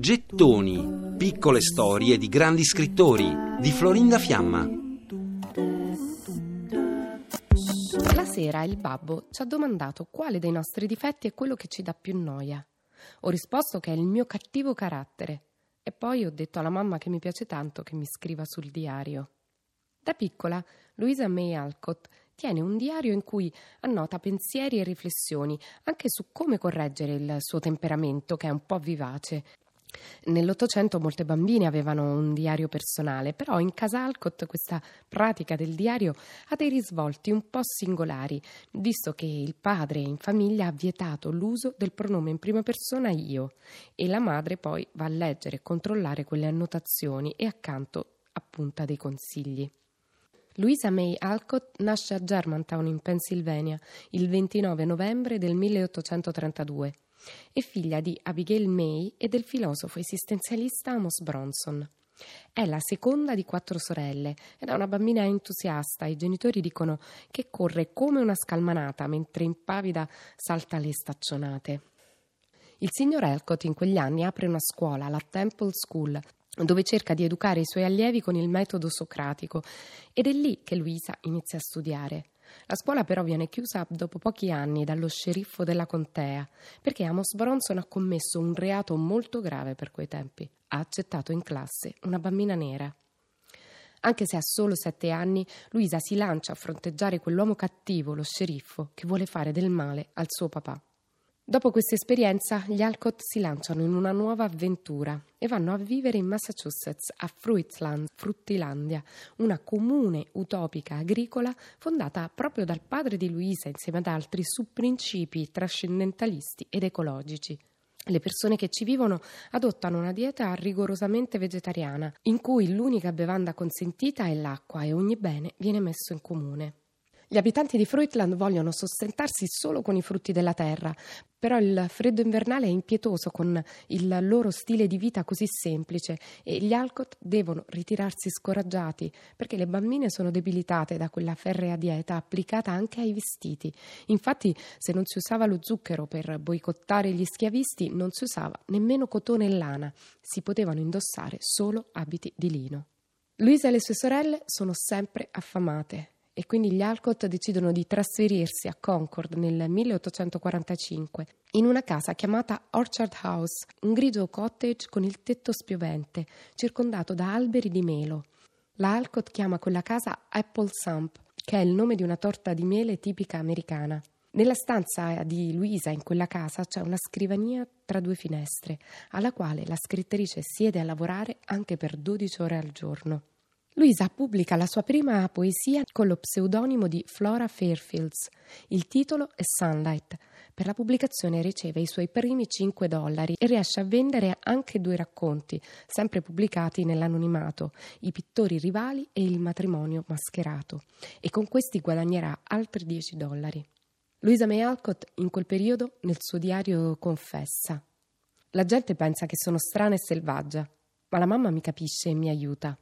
Gettoni, piccole storie di grandi scrittori di Florinda Fiamma. La sera il babbo ci ha domandato quale dei nostri difetti è quello che ci dà più noia. Ho risposto che è il mio cattivo carattere e poi ho detto alla mamma che mi piace tanto che mi scriva sul diario. Da piccola, Luisa May Alcott tiene un diario in cui annota pensieri e riflessioni anche su come correggere il suo temperamento, che è un po' vivace. Nell'Ottocento molte bambine avevano un diario personale, però in casa Alcott questa pratica del diario ha dei risvolti un po' singolari, visto che il padre in famiglia ha vietato l'uso del pronome in prima persona io e la madre poi va a leggere e controllare quelle annotazioni e accanto appunta dei consigli. Louisa May Alcott nasce a Germantown in Pennsylvania il 29 novembre del 1832. È figlia di Abigail May e del filosofo esistenzialista Amos Bronson. È la seconda di quattro sorelle ed è una bambina entusiasta. I genitori dicono che corre come una scalmanata mentre impavida salta le staccionate. Il signor Alcott in quegli anni apre una scuola, la Temple School, dove cerca di educare i suoi allievi con il metodo socratico ed è lì che Luisa inizia a studiare. La scuola però viene chiusa dopo pochi anni dallo sceriffo della contea perché Amos Bronson ha commesso un reato molto grave per quei tempi. Ha accettato in classe una bambina nera. Anche se ha solo sette anni, Luisa si lancia a fronteggiare quell'uomo cattivo, lo sceriffo, che vuole fare del male al suo papà. Dopo questa esperienza, gli Alcott si lanciano in una nuova avventura e vanno a vivere in Massachusetts, a Fruitland, Fruttilandia, una comune utopica agricola fondata proprio dal padre di Luisa insieme ad altri su principi trascendentalisti ed ecologici. Le persone che ci vivono adottano una dieta rigorosamente vegetariana, in cui l'unica bevanda consentita è l'acqua e ogni bene viene messo in comune. Gli abitanti di Fruitland vogliono sostentarsi solo con i frutti della terra, però il freddo invernale è impietoso con il loro stile di vita così semplice e gli Alcott devono ritirarsi scoraggiati perché le bambine sono debilitate da quella ferrea dieta applicata anche ai vestiti. Infatti, se non si usava lo zucchero per boicottare gli schiavisti, non si usava nemmeno cotone e lana, si potevano indossare solo abiti di lino. Luisa e le sue sorelle sono sempre affamate e quindi gli Alcott decidono di trasferirsi a Concord nel 1845 in una casa chiamata Orchard House, un grigio cottage con il tetto spiovente, circondato da alberi di melo. La Alcott chiama quella casa Apple Sump, che è il nome di una torta di miele tipica americana. Nella stanza di Luisa in quella casa c'è una scrivania tra due finestre, alla quale la scrittrice siede a lavorare anche per 12 ore al giorno. Luisa pubblica la sua prima poesia con lo pseudonimo di Flora Fairfields. Il titolo è Sunlight. Per la pubblicazione riceve i suoi primi 5 dollari e riesce a vendere anche due racconti, sempre pubblicati nell'anonimato, I pittori rivali e Il matrimonio mascherato, e con questi guadagnerà altri 10 dollari. Luisa May Alcott in quel periodo nel suo diario confessa: La gente pensa che sono strana e selvaggia, ma la mamma mi capisce e mi aiuta.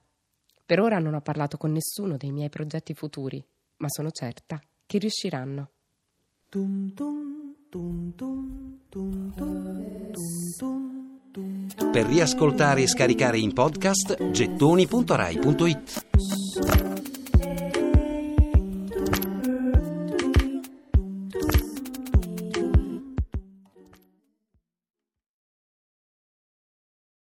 Per ora non ho parlato con nessuno dei miei progetti futuri, ma sono certa che riusciranno. Per riascoltare e scaricare in podcast gettoni.rai.it